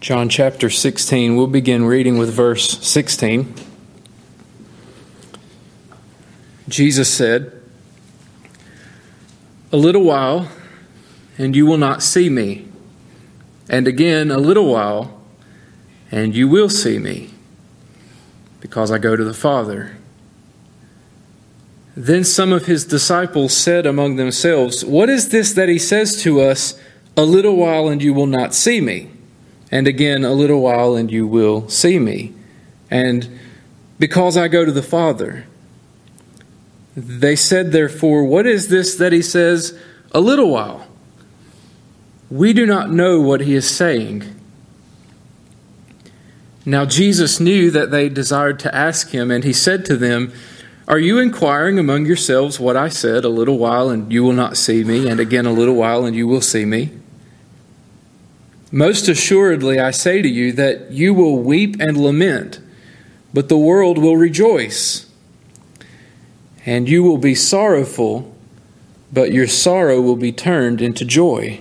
John chapter 16. We'll begin reading with verse 16. Jesus said, A little while, and you will not see me. And again, a little while, and you will see me, because I go to the Father. Then some of his disciples said among themselves, What is this that he says to us, A little while, and you will not see me? And again, a little while, and you will see me. And because I go to the Father. They said, therefore, What is this that he says, a little while? We do not know what he is saying. Now Jesus knew that they desired to ask him, and he said to them, Are you inquiring among yourselves what I said, a little while, and you will not see me, and again a little while, and you will see me? Most assuredly, I say to you that you will weep and lament, but the world will rejoice. And you will be sorrowful, but your sorrow will be turned into joy.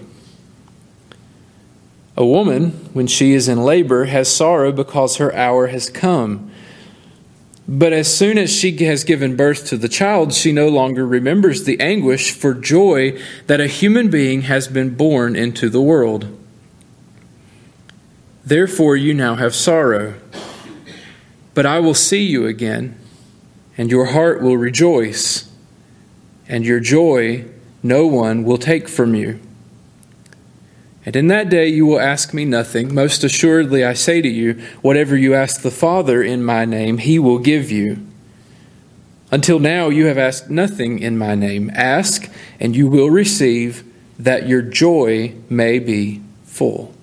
A woman, when she is in labor, has sorrow because her hour has come. But as soon as she has given birth to the child, she no longer remembers the anguish for joy that a human being has been born into the world. Therefore, you now have sorrow. But I will see you again, and your heart will rejoice, and your joy no one will take from you. And in that day you will ask me nothing. Most assuredly, I say to you, whatever you ask the Father in my name, he will give you. Until now, you have asked nothing in my name. Ask, and you will receive, that your joy may be full.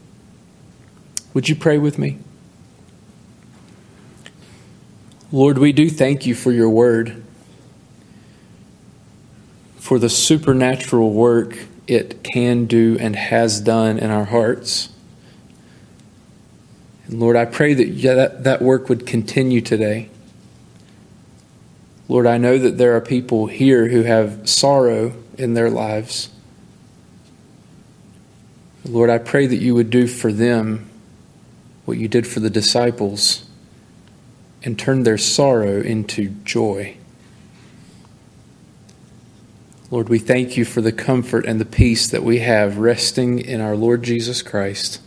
Would you pray with me? Lord, we do thank you for your word, for the supernatural work it can do and has done in our hearts. And Lord, I pray that that, that work would continue today. Lord, I know that there are people here who have sorrow in their lives. Lord, I pray that you would do for them what you did for the disciples and turn their sorrow into joy. Lord, we thank you for the comfort and the peace that we have resting in our Lord Jesus Christ.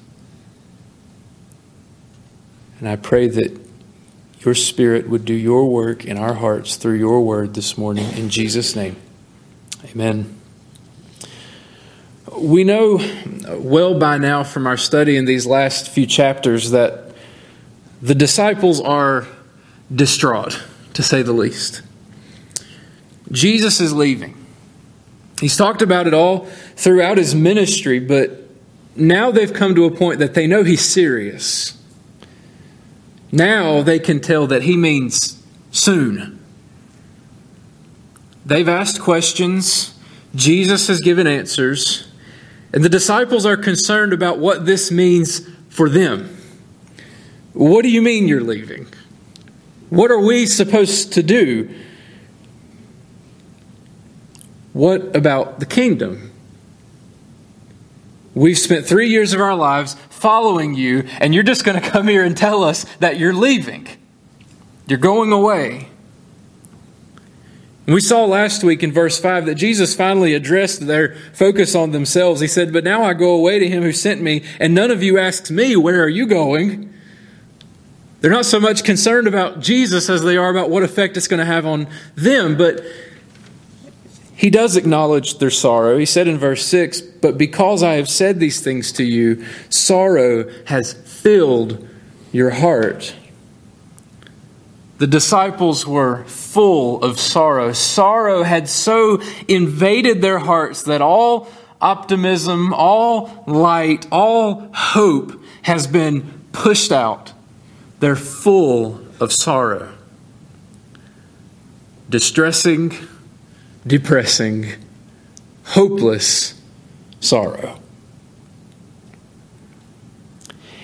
And I pray that your Spirit would do your work in our hearts through your word this morning. In Jesus' name, amen. We know well by now from our study in these last few chapters that the disciples are distraught, to say the least. Jesus is leaving. He's talked about it all throughout his ministry, but now they've come to a point that they know he's serious. Now they can tell that he means soon. They've asked questions, Jesus has given answers. And the disciples are concerned about what this means for them. What do you mean you're leaving? What are we supposed to do? What about the kingdom? We've spent three years of our lives following you, and you're just going to come here and tell us that you're leaving. You're going away. We saw last week in verse 5 that Jesus finally addressed their focus on themselves. He said, But now I go away to him who sent me, and none of you asks me, Where are you going? They're not so much concerned about Jesus as they are about what effect it's going to have on them. But he does acknowledge their sorrow. He said in verse 6, But because I have said these things to you, sorrow has filled your heart. The disciples were full of sorrow. Sorrow had so invaded their hearts that all optimism, all light, all hope has been pushed out. They're full of sorrow. Distressing, depressing, hopeless sorrow.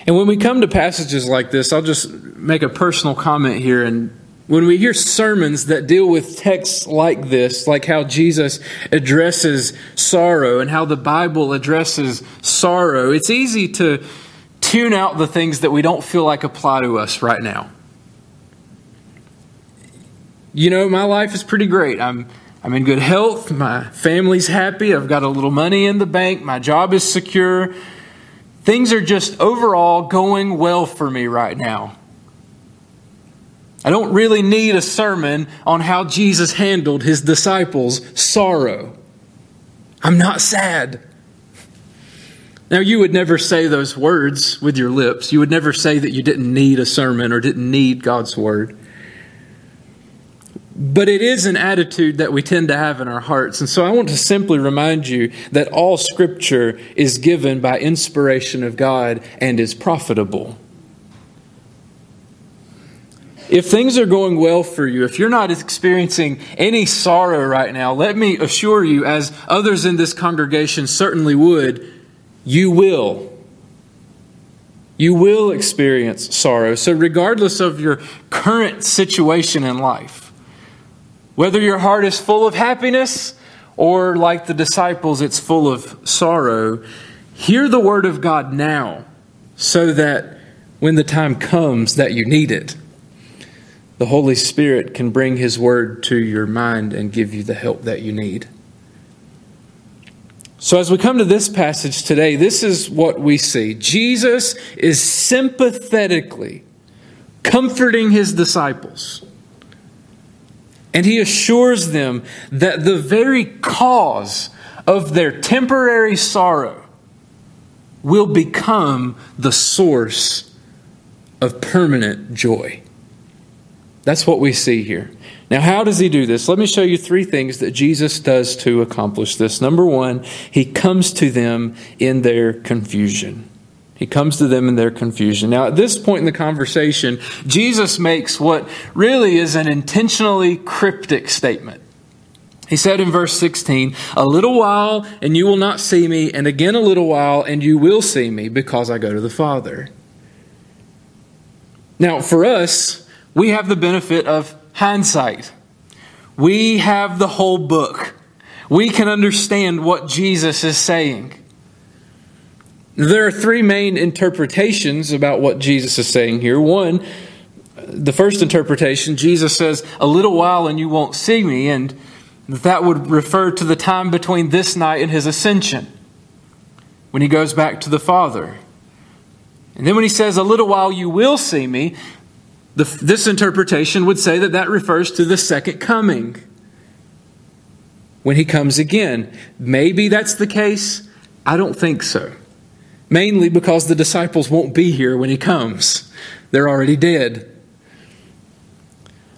And when we come to passages like this, I'll just make a personal comment here. And when we hear sermons that deal with texts like this, like how Jesus addresses sorrow and how the Bible addresses sorrow, it's easy to tune out the things that we don't feel like apply to us right now. You know, my life is pretty great. I'm I'm in good health. My family's happy. I've got a little money in the bank. My job is secure. Things are just overall going well for me right now. I don't really need a sermon on how Jesus handled his disciples' sorrow. I'm not sad. Now, you would never say those words with your lips. You would never say that you didn't need a sermon or didn't need God's word. But it is an attitude that we tend to have in our hearts. And so I want to simply remind you that all Scripture is given by inspiration of God and is profitable. If things are going well for you, if you're not experiencing any sorrow right now, let me assure you, as others in this congregation certainly would, you will. You will experience sorrow. So, regardless of your current situation in life, whether your heart is full of happiness or, like the disciples, it's full of sorrow, hear the word of God now so that when the time comes that you need it, the Holy Spirit can bring His word to your mind and give you the help that you need. So, as we come to this passage today, this is what we see Jesus is sympathetically comforting His disciples and he assures them that the very cause of their temporary sorrow will become the source of permanent joy. That's what we see here. Now, how does he do this? Let me show you three things that Jesus does to accomplish this. Number one, he comes to them in their confusion. He comes to them in their confusion. Now, at this point in the conversation, Jesus makes what really is an intentionally cryptic statement. He said in verse 16, A little while, and you will not see me, and again a little while, and you will see me, because I go to the Father. Now, for us, we have the benefit of hindsight. We have the whole book. We can understand what Jesus is saying. There are three main interpretations about what Jesus is saying here. One, the first interpretation, Jesus says, A little while and you won't see me, and that would refer to the time between this night and his ascension, when he goes back to the Father. And then when he says, A little while you will see me, the, this interpretation would say that that refers to the second coming, when he comes again. Maybe that's the case. I don't think so mainly because the disciples won't be here when he comes. They're already dead.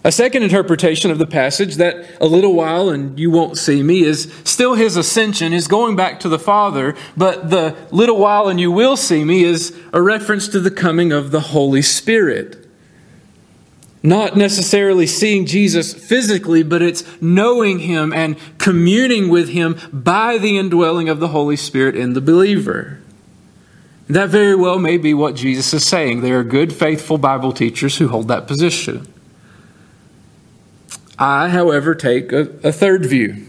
A second interpretation of the passage, that a little while and you won't see me, is still his ascension, is going back to the Father, but the little while and you will see me is a reference to the coming of the Holy Spirit. Not necessarily seeing Jesus physically, but it's knowing him and communing with him by the indwelling of the Holy Spirit in the believer. That very well may be what Jesus is saying. There are good, faithful Bible teachers who hold that position. I, however, take a, a, third view.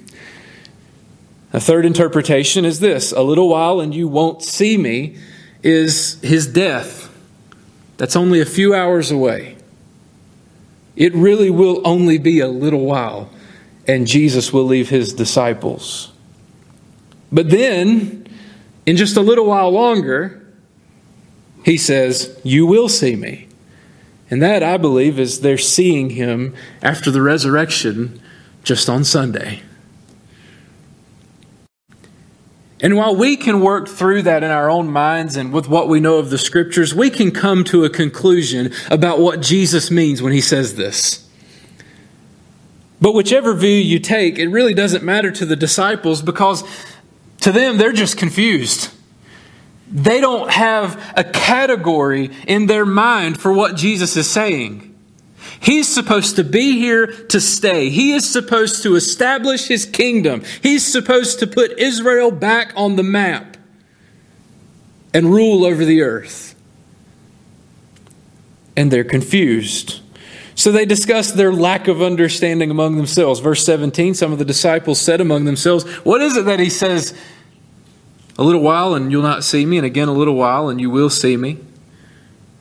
A third interpretation is this a little while and you won't see me is his death. That's only a few hours away. It really will only be a little while, and Jesus will leave his disciples. But then, in just a little while longer, he says, You will see me. And that, I believe, is they're seeing him after the resurrection just on Sunday. And while we can work through that in our own minds and with what we know of the scriptures, we can come to a conclusion about what Jesus means when he says this. But whichever view you take, it really doesn't matter to the disciples because to them, they're just confused. They don't have a category in their mind for what Jesus is saying. He's supposed to be here to stay. He is supposed to establish his kingdom. He's supposed to put Israel back on the map and rule over the earth. And they're confused. So they discuss their lack of understanding among themselves. Verse 17 some of the disciples said among themselves, What is it that he says a little while and you'll not see me, and again a little while and you will see me.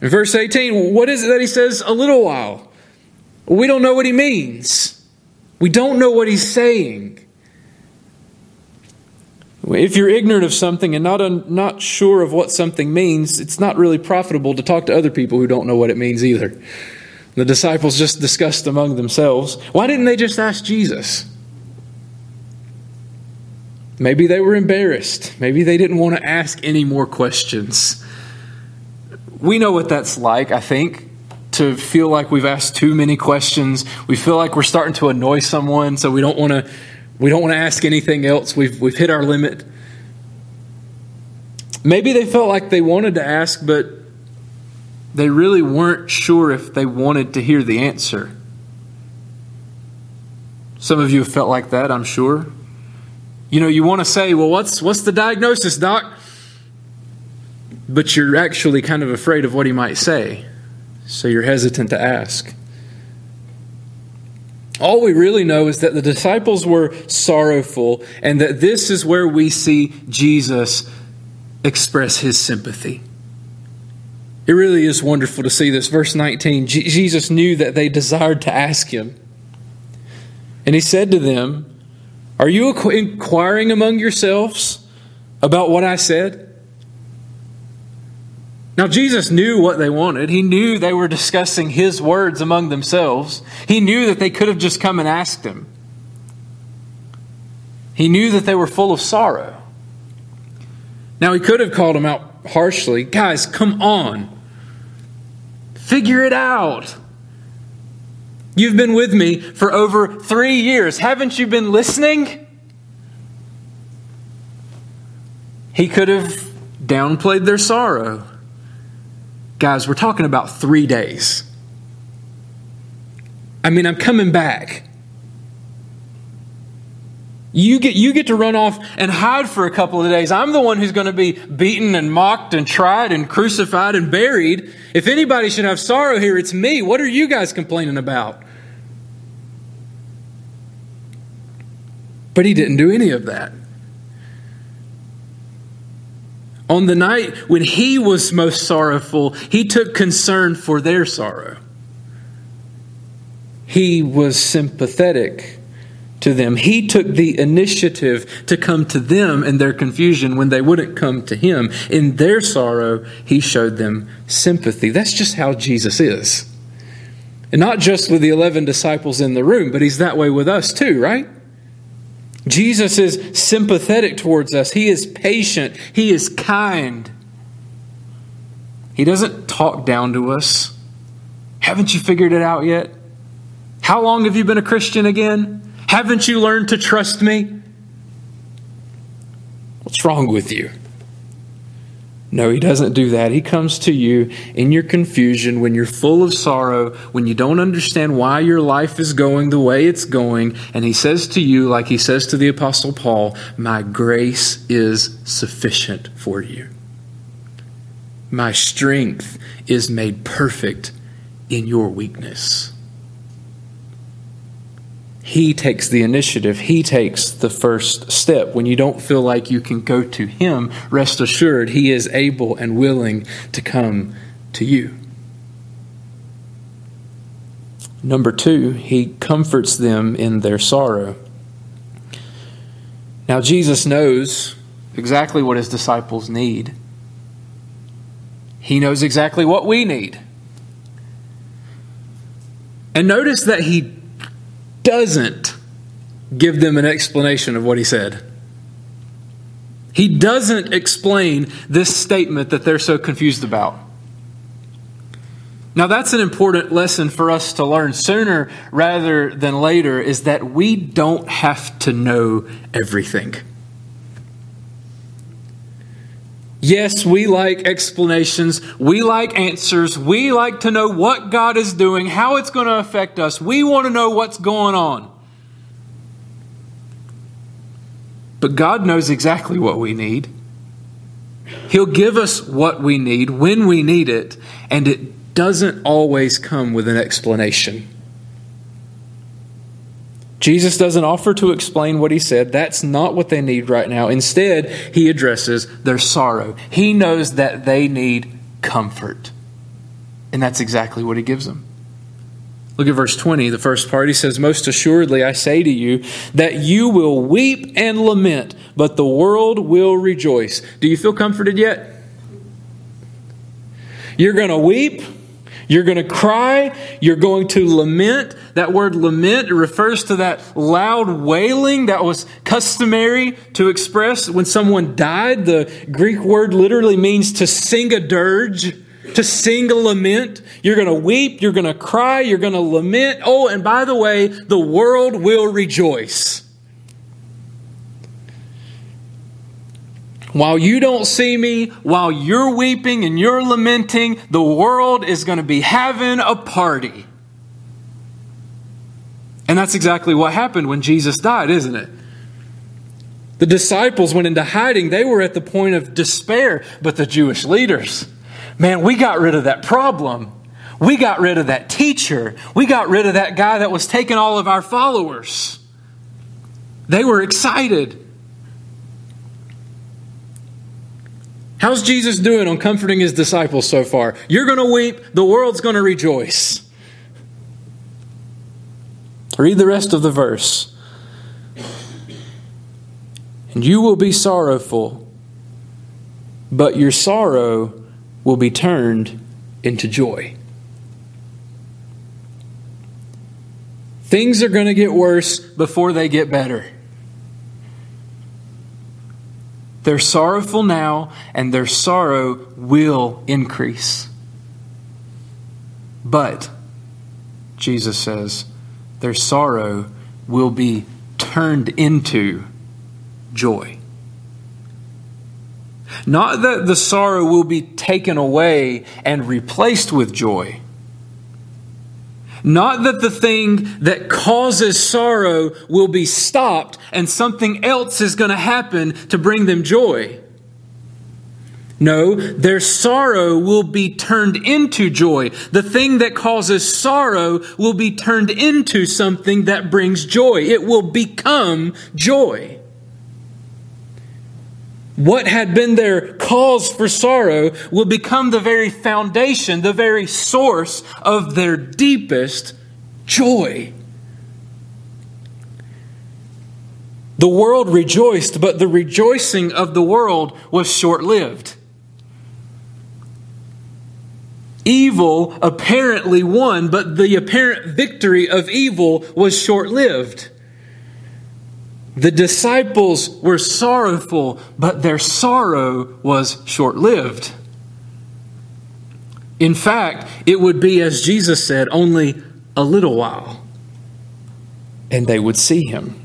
In verse 18, what is it that he says a little while? We don't know what he means. We don't know what he's saying. If you're ignorant of something and not, un, not sure of what something means, it's not really profitable to talk to other people who don't know what it means either. The disciples just discussed among themselves. Why didn't they just ask Jesus? Maybe they were embarrassed. Maybe they didn't want to ask any more questions. We know what that's like, I think, to feel like we've asked too many questions. We feel like we're starting to annoy someone, so we don't want to we don't want to ask anything else. We've we've hit our limit. Maybe they felt like they wanted to ask, but they really weren't sure if they wanted to hear the answer. Some of you have felt like that, I'm sure. You know, you want to say, well, what's, what's the diagnosis, doc? But you're actually kind of afraid of what he might say, so you're hesitant to ask. All we really know is that the disciples were sorrowful, and that this is where we see Jesus express his sympathy. It really is wonderful to see this. Verse 19 Jesus knew that they desired to ask him. And he said to them, are you inquiring among yourselves about what I said? Now, Jesus knew what they wanted. He knew they were discussing his words among themselves. He knew that they could have just come and asked him. He knew that they were full of sorrow. Now, he could have called them out harshly. Guys, come on. Figure it out. You've been with me for over three years. Haven't you been listening? He could have downplayed their sorrow. Guys, we're talking about three days. I mean, I'm coming back. You get, you get to run off and hide for a couple of days. I'm the one who's going to be beaten and mocked and tried and crucified and buried. If anybody should have sorrow here, it's me. What are you guys complaining about? But he didn't do any of that. On the night when he was most sorrowful, he took concern for their sorrow. He was sympathetic to them. He took the initiative to come to them in their confusion when they wouldn't come to him. In their sorrow, he showed them sympathy. That's just how Jesus is. And not just with the 11 disciples in the room, but he's that way with us too, right? Jesus is sympathetic towards us. He is patient. He is kind. He doesn't talk down to us. Haven't you figured it out yet? How long have you been a Christian again? Haven't you learned to trust me? What's wrong with you? No, he doesn't do that. He comes to you in your confusion, when you're full of sorrow, when you don't understand why your life is going the way it's going, and he says to you, like he says to the Apostle Paul, My grace is sufficient for you. My strength is made perfect in your weakness. He takes the initiative. He takes the first step. When you don't feel like you can go to Him, rest assured He is able and willing to come to you. Number two, He comforts them in their sorrow. Now, Jesus knows exactly what His disciples need, He knows exactly what we need. And notice that He doesn't give them an explanation of what he said. He doesn't explain this statement that they're so confused about. Now, that's an important lesson for us to learn sooner rather than later is that we don't have to know everything. Yes, we like explanations. We like answers. We like to know what God is doing, how it's going to affect us. We want to know what's going on. But God knows exactly what we need. He'll give us what we need when we need it, and it doesn't always come with an explanation. Jesus doesn't offer to explain what he said. That's not what they need right now. Instead, he addresses their sorrow. He knows that they need comfort. And that's exactly what he gives them. Look at verse 20, the first part. He says, Most assuredly, I say to you that you will weep and lament, but the world will rejoice. Do you feel comforted yet? You're going to weep. You're going to cry. You're going to lament. That word lament refers to that loud wailing that was customary to express when someone died. The Greek word literally means to sing a dirge to sing a lament. You're going to weep, you're going to cry, you're going to lament. Oh, and by the way, the world will rejoice. While you don't see me, while you're weeping and you're lamenting, the world is going to be having a party. And that's exactly what happened when Jesus died, isn't it? The disciples went into hiding. They were at the point of despair, but the Jewish leaders, man, we got rid of that problem. We got rid of that teacher. We got rid of that guy that was taking all of our followers. They were excited. How's Jesus doing on comforting his disciples so far? You're going to weep, the world's going to rejoice. Read the rest of the verse. And you will be sorrowful, but your sorrow will be turned into joy. Things are going to get worse before they get better. They're sorrowful now, and their sorrow will increase. But, Jesus says, their sorrow will be turned into joy. Not that the sorrow will be taken away and replaced with joy. Not that the thing that causes sorrow will be stopped and something else is going to happen to bring them joy. No, their sorrow will be turned into joy. The thing that causes sorrow will be turned into something that brings joy. It will become joy. What had been their cause for sorrow will become the very foundation, the very source of their deepest joy. The world rejoiced, but the rejoicing of the world was short lived. Evil apparently won, but the apparent victory of evil was short lived. The disciples were sorrowful, but their sorrow was short lived. In fact, it would be, as Jesus said, only a little while, and they would see him.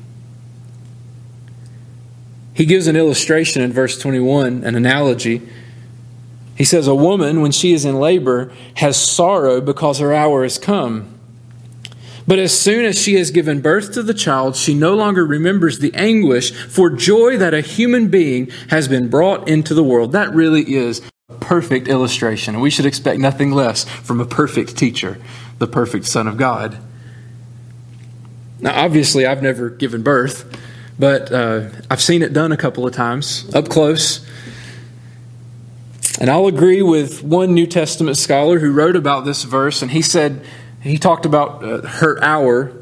He gives an illustration in verse 21, an analogy. He says, A woman, when she is in labor, has sorrow because her hour has come. But as soon as she has given birth to the child, she no longer remembers the anguish for joy that a human being has been brought into the world. That really is a perfect illustration. And we should expect nothing less from a perfect teacher, the perfect Son of God. Now, obviously, I've never given birth, but uh, I've seen it done a couple of times up close. And I'll agree with one New Testament scholar who wrote about this verse, and he said, he talked about uh, her hour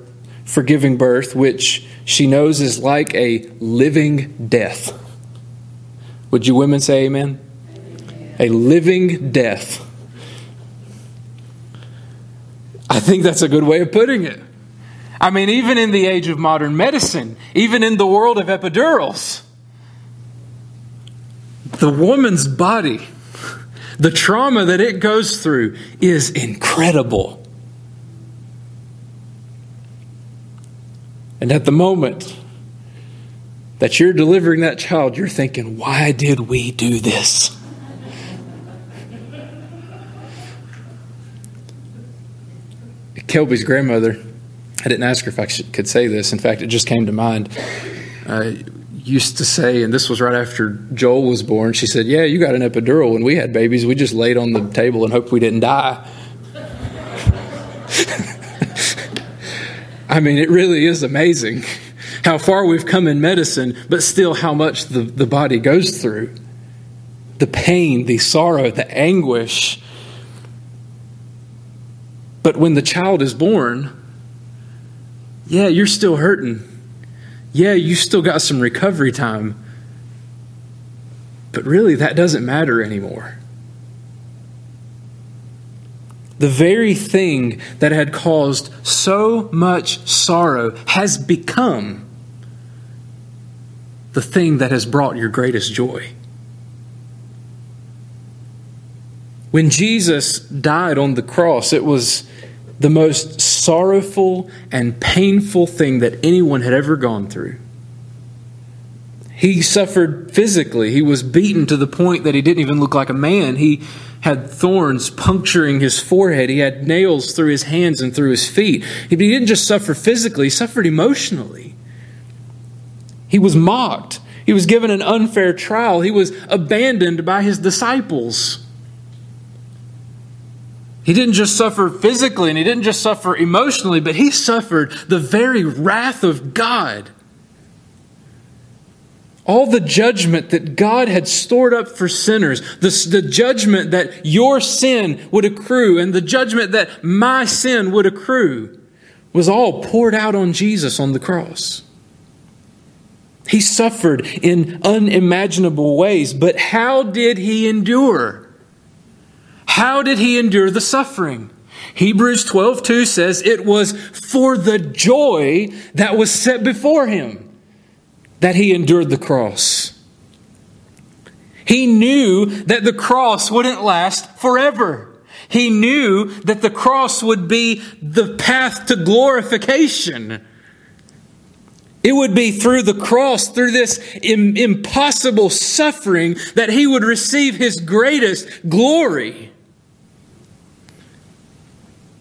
for giving birth, which she knows is like a living death. Would you women say amen? amen? A living death. I think that's a good way of putting it. I mean, even in the age of modern medicine, even in the world of epidurals, the woman's body, the trauma that it goes through is incredible. And at the moment that you're delivering that child, you're thinking, why did we do this? Kelby's grandmother, I didn't ask her if I could say this. In fact, it just came to mind. Uh, used to say, and this was right after Joel was born, she said, Yeah, you got an epidural. When we had babies, we just laid on the table and hoped we didn't die. I mean, it really is amazing how far we've come in medicine, but still how much the, the body goes through. The pain, the sorrow, the anguish. But when the child is born, yeah, you're still hurting. Yeah, you still got some recovery time. But really, that doesn't matter anymore. The very thing that had caused so much sorrow has become the thing that has brought your greatest joy. When Jesus died on the cross, it was the most sorrowful and painful thing that anyone had ever gone through. He suffered physically. He was beaten to the point that he didn't even look like a man. He had thorns puncturing his forehead. He had nails through his hands and through his feet. He didn't just suffer physically, he suffered emotionally. He was mocked. He was given an unfair trial. He was abandoned by his disciples. He didn't just suffer physically and he didn't just suffer emotionally, but he suffered the very wrath of God all the judgment that God had stored up for sinners, the, the judgment that your sin would accrue, and the judgment that my sin would accrue, was all poured out on Jesus on the cross. He suffered in unimaginable ways, but how did he endure? How did he endure the suffering? Hebrews 12:2 says it was for the joy that was set before him that he endured the cross. He knew that the cross wouldn't last forever. He knew that the cross would be the path to glorification. It would be through the cross, through this impossible suffering, that he would receive his greatest glory.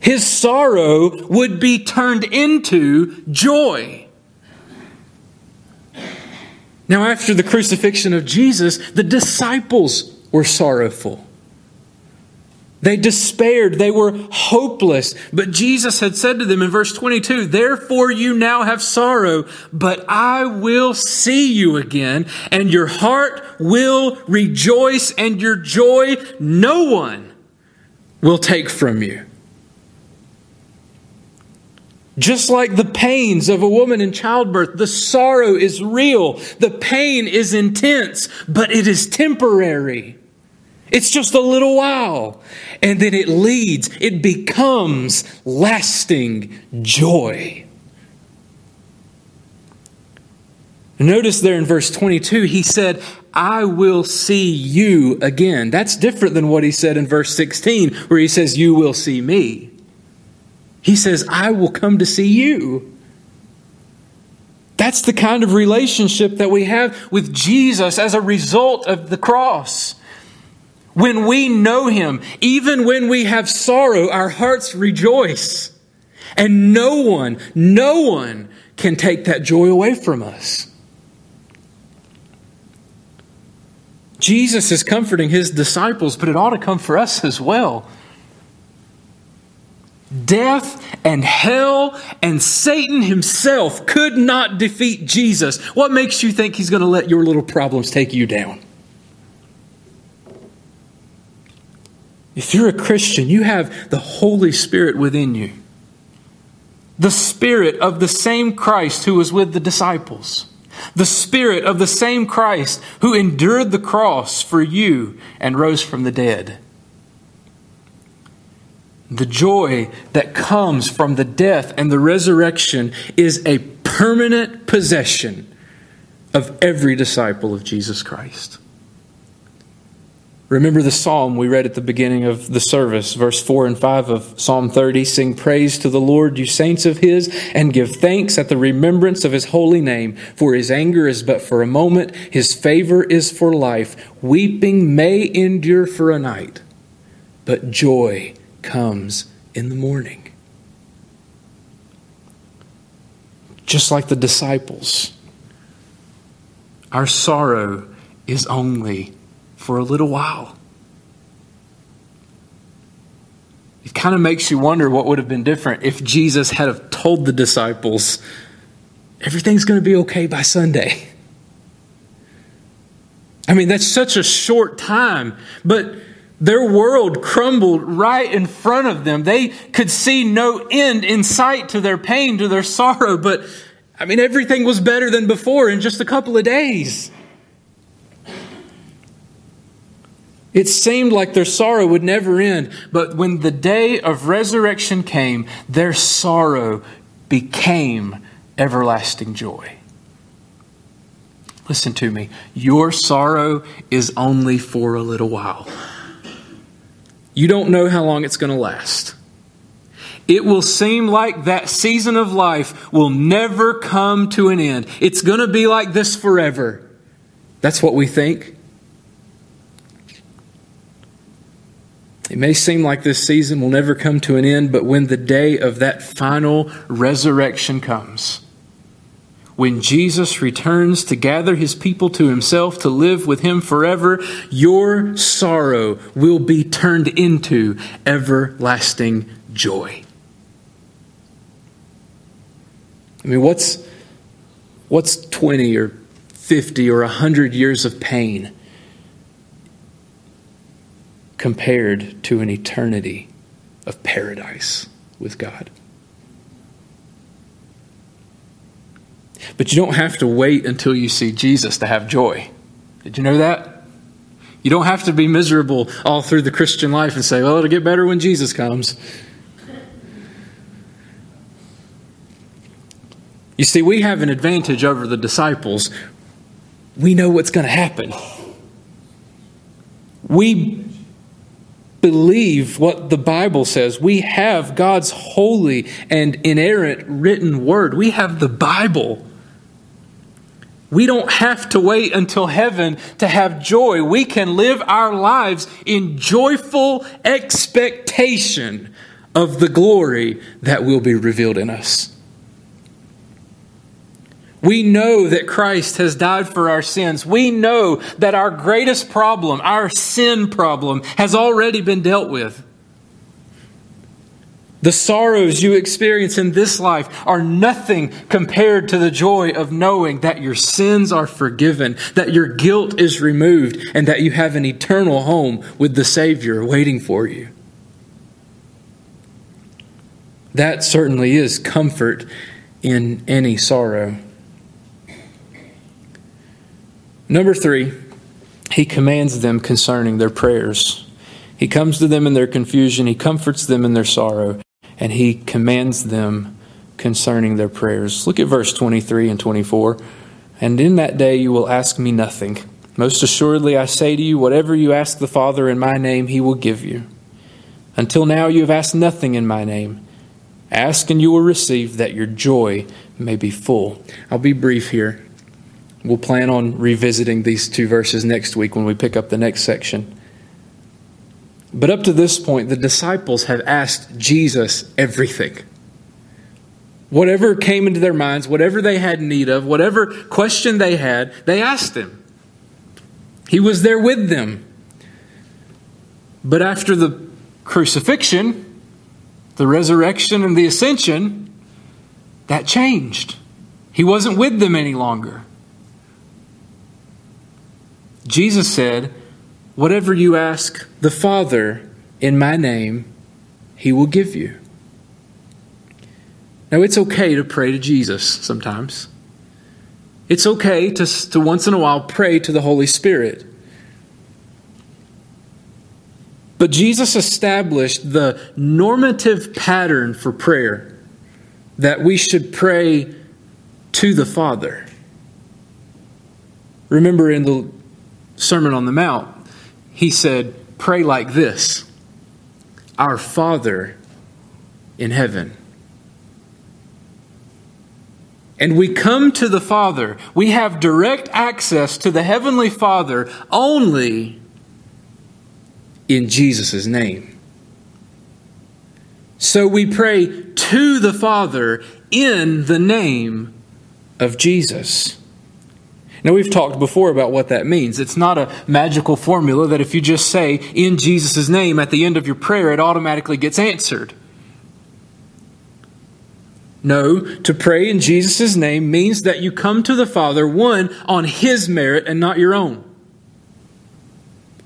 His sorrow would be turned into joy. Now, after the crucifixion of Jesus, the disciples were sorrowful. They despaired. They were hopeless. But Jesus had said to them in verse 22, Therefore you now have sorrow, but I will see you again, and your heart will rejoice, and your joy no one will take from you. Just like the pains of a woman in childbirth, the sorrow is real. The pain is intense, but it is temporary. It's just a little while. And then it leads, it becomes lasting joy. Notice there in verse 22, he said, I will see you again. That's different than what he said in verse 16, where he says, You will see me. He says, I will come to see you. That's the kind of relationship that we have with Jesus as a result of the cross. When we know Him, even when we have sorrow, our hearts rejoice. And no one, no one can take that joy away from us. Jesus is comforting His disciples, but it ought to come for us as well. Death and hell and Satan himself could not defeat Jesus. What makes you think he's going to let your little problems take you down? If you're a Christian, you have the Holy Spirit within you. The Spirit of the same Christ who was with the disciples. The Spirit of the same Christ who endured the cross for you and rose from the dead. The joy that comes from the death and the resurrection is a permanent possession of every disciple of Jesus Christ. Remember the psalm we read at the beginning of the service, verse 4 and 5 of Psalm 30 Sing praise to the Lord, you saints of his, and give thanks at the remembrance of his holy name. For his anger is but for a moment, his favor is for life. Weeping may endure for a night, but joy comes in the morning. Just like the disciples, our sorrow is only for a little while. It kind of makes you wonder what would have been different if Jesus had have told the disciples, everything's going to be okay by Sunday. I mean, that's such a short time, but Their world crumbled right in front of them. They could see no end in sight to their pain, to their sorrow, but I mean, everything was better than before in just a couple of days. It seemed like their sorrow would never end, but when the day of resurrection came, their sorrow became everlasting joy. Listen to me. Your sorrow is only for a little while. You don't know how long it's going to last. It will seem like that season of life will never come to an end. It's going to be like this forever. That's what we think. It may seem like this season will never come to an end, but when the day of that final resurrection comes, when Jesus returns to gather his people to himself to live with him forever, your sorrow will be turned into everlasting joy. I mean, what's, what's 20 or 50 or 100 years of pain compared to an eternity of paradise with God. But you don't have to wait until you see Jesus to have joy. Did you know that? You don't have to be miserable all through the Christian life and say, well, it'll get better when Jesus comes. You see, we have an advantage over the disciples. We know what's going to happen. We believe what the Bible says. We have God's holy and inerrant written word. We have the Bible. We don't have to wait until heaven to have joy. We can live our lives in joyful expectation of the glory that will be revealed in us. We know that Christ has died for our sins. We know that our greatest problem, our sin problem, has already been dealt with. The sorrows you experience in this life are nothing compared to the joy of knowing that your sins are forgiven, that your guilt is removed, and that you have an eternal home with the Savior waiting for you. That certainly is comfort in any sorrow. Number three, he commands them concerning their prayers. He comes to them in their confusion, he comforts them in their sorrow, and he commands them concerning their prayers. Look at verse 23 and 24. And in that day you will ask me nothing. Most assuredly, I say to you, whatever you ask the Father in my name, he will give you. Until now, you have asked nothing in my name. Ask and you will receive, that your joy may be full. I'll be brief here. We'll plan on revisiting these two verses next week when we pick up the next section. But up to this point, the disciples have asked Jesus everything. Whatever came into their minds, whatever they had need of, whatever question they had, they asked him. He was there with them. But after the crucifixion, the resurrection, and the ascension, that changed. He wasn't with them any longer. Jesus said, Whatever you ask the Father in my name, he will give you. Now, it's okay to pray to Jesus sometimes. It's okay to, to once in a while pray to the Holy Spirit. But Jesus established the normative pattern for prayer that we should pray to the Father. Remember in the Sermon on the Mount, he said, Pray like this Our Father in heaven. And we come to the Father. We have direct access to the Heavenly Father only in Jesus' name. So we pray to the Father in the name of Jesus. Now, we've talked before about what that means. It's not a magical formula that if you just say, in Jesus' name, at the end of your prayer, it automatically gets answered. No, to pray in Jesus' name means that you come to the Father, one, on His merit and not your own.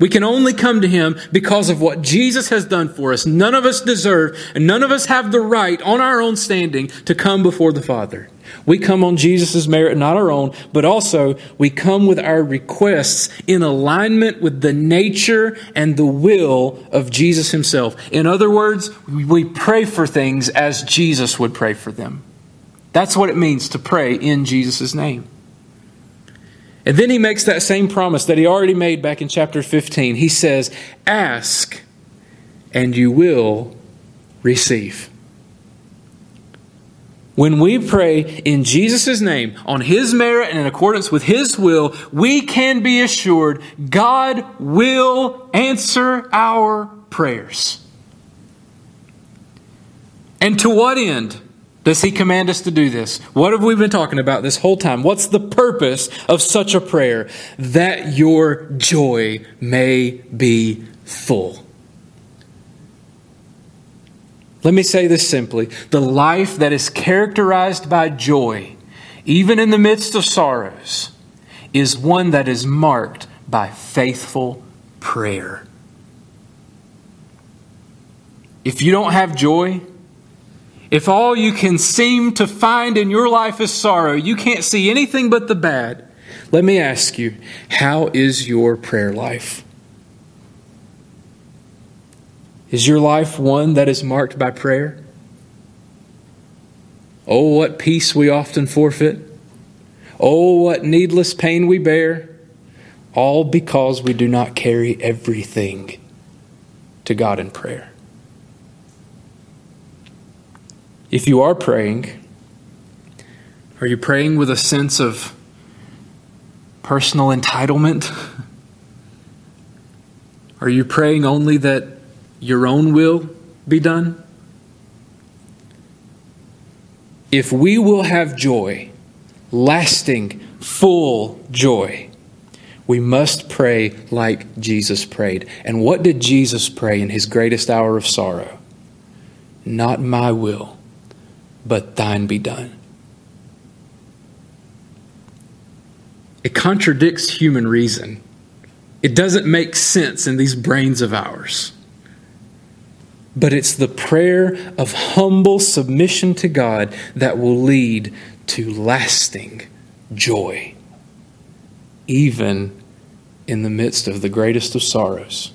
We can only come to Him because of what Jesus has done for us. None of us deserve, and none of us have the right on our own standing to come before the Father. We come on Jesus' merit, not our own, but also we come with our requests in alignment with the nature and the will of Jesus Himself. In other words, we pray for things as Jesus would pray for them. That's what it means to pray in Jesus' name. And then he makes that same promise that he already made back in chapter 15. He says, Ask, and you will receive. When we pray in Jesus' name, on His merit and in accordance with His will, we can be assured God will answer our prayers. And to what end? Does he command us to do this? What have we been talking about this whole time? What's the purpose of such a prayer? That your joy may be full. Let me say this simply the life that is characterized by joy, even in the midst of sorrows, is one that is marked by faithful prayer. If you don't have joy, if all you can seem to find in your life is sorrow, you can't see anything but the bad, let me ask you, how is your prayer life? Is your life one that is marked by prayer? Oh, what peace we often forfeit. Oh, what needless pain we bear. All because we do not carry everything to God in prayer. If you are praying, are you praying with a sense of personal entitlement? Are you praying only that your own will be done? If we will have joy, lasting, full joy, we must pray like Jesus prayed. And what did Jesus pray in his greatest hour of sorrow? Not my will but thine be done. It contradicts human reason. It doesn't make sense in these brains of ours. But it's the prayer of humble submission to God that will lead to lasting joy, even in the midst of the greatest of sorrows.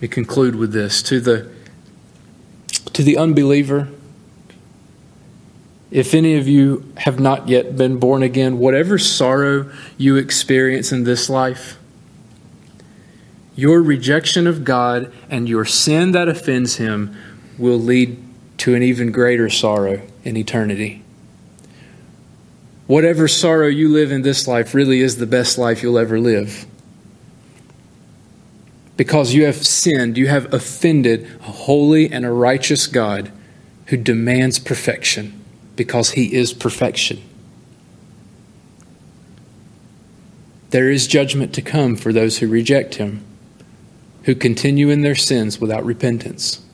Me conclude with this. To the to the unbeliever, if any of you have not yet been born again, whatever sorrow you experience in this life, your rejection of God and your sin that offends Him will lead to an even greater sorrow in eternity. Whatever sorrow you live in this life really is the best life you'll ever live because you have sinned, you have offended a holy and a righteous God who demands perfection because he is perfection. There is judgment to come for those who reject him, who continue in their sins without repentance.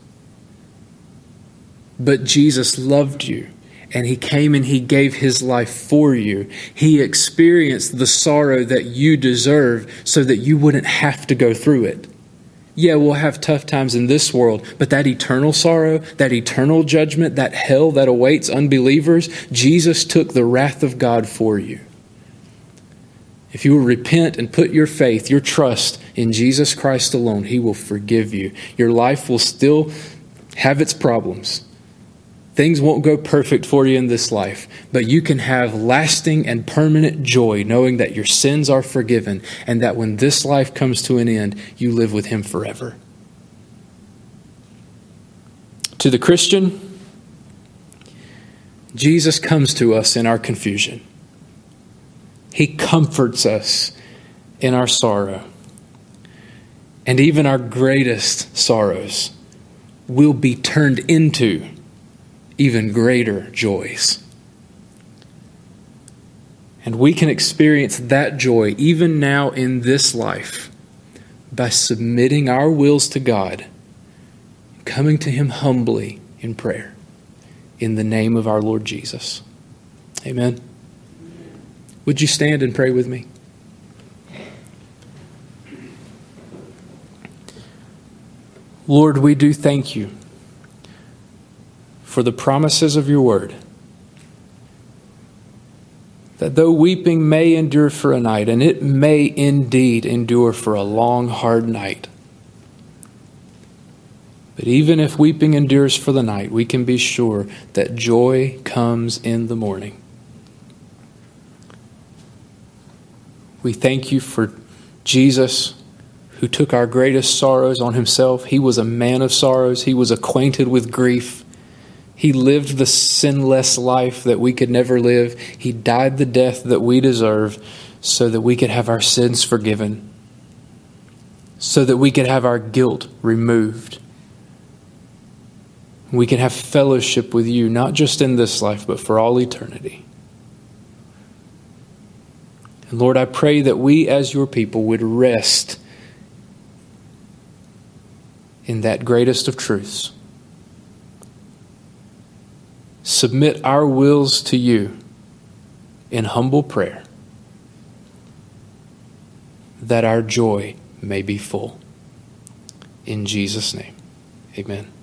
But Jesus loved you and he came and he gave his life for you. He experienced the sorrow that you deserve so that you wouldn't have to go through it yeah, we'll have tough times in this world, but that eternal sorrow, that eternal judgment, that hell that awaits unbelievers, Jesus took the wrath of God for you. If you will repent and put your faith, your trust in Jesus Christ alone, He will forgive you. Your life will still have its problems, Things won't go perfect for you in this life, but you can have lasting and permanent joy knowing that your sins are forgiven and that when this life comes to an end, you live with Him forever. To the Christian, Jesus comes to us in our confusion. He comforts us in our sorrow. And even our greatest sorrows will be turned into even greater joys. And we can experience that joy even now in this life by submitting our wills to God, coming to Him humbly in prayer in the name of our Lord Jesus. Amen. Would you stand and pray with me? Lord, we do thank you for the promises of your word. That though weeping may endure for a night, and it may indeed endure for a long, hard night, but even if weeping endures for the night, we can be sure that joy comes in the morning. We thank you for Jesus who took our greatest sorrows on himself. He was a man of sorrows, he was acquainted with grief. He lived the sinless life that we could never live. He died the death that we deserve so that we could have our sins forgiven, so that we could have our guilt removed. We can have fellowship with you, not just in this life, but for all eternity. And Lord, I pray that we as your people would rest in that greatest of truths submit our wills to you in humble prayer that our joy may be full. In Jesus' name, amen.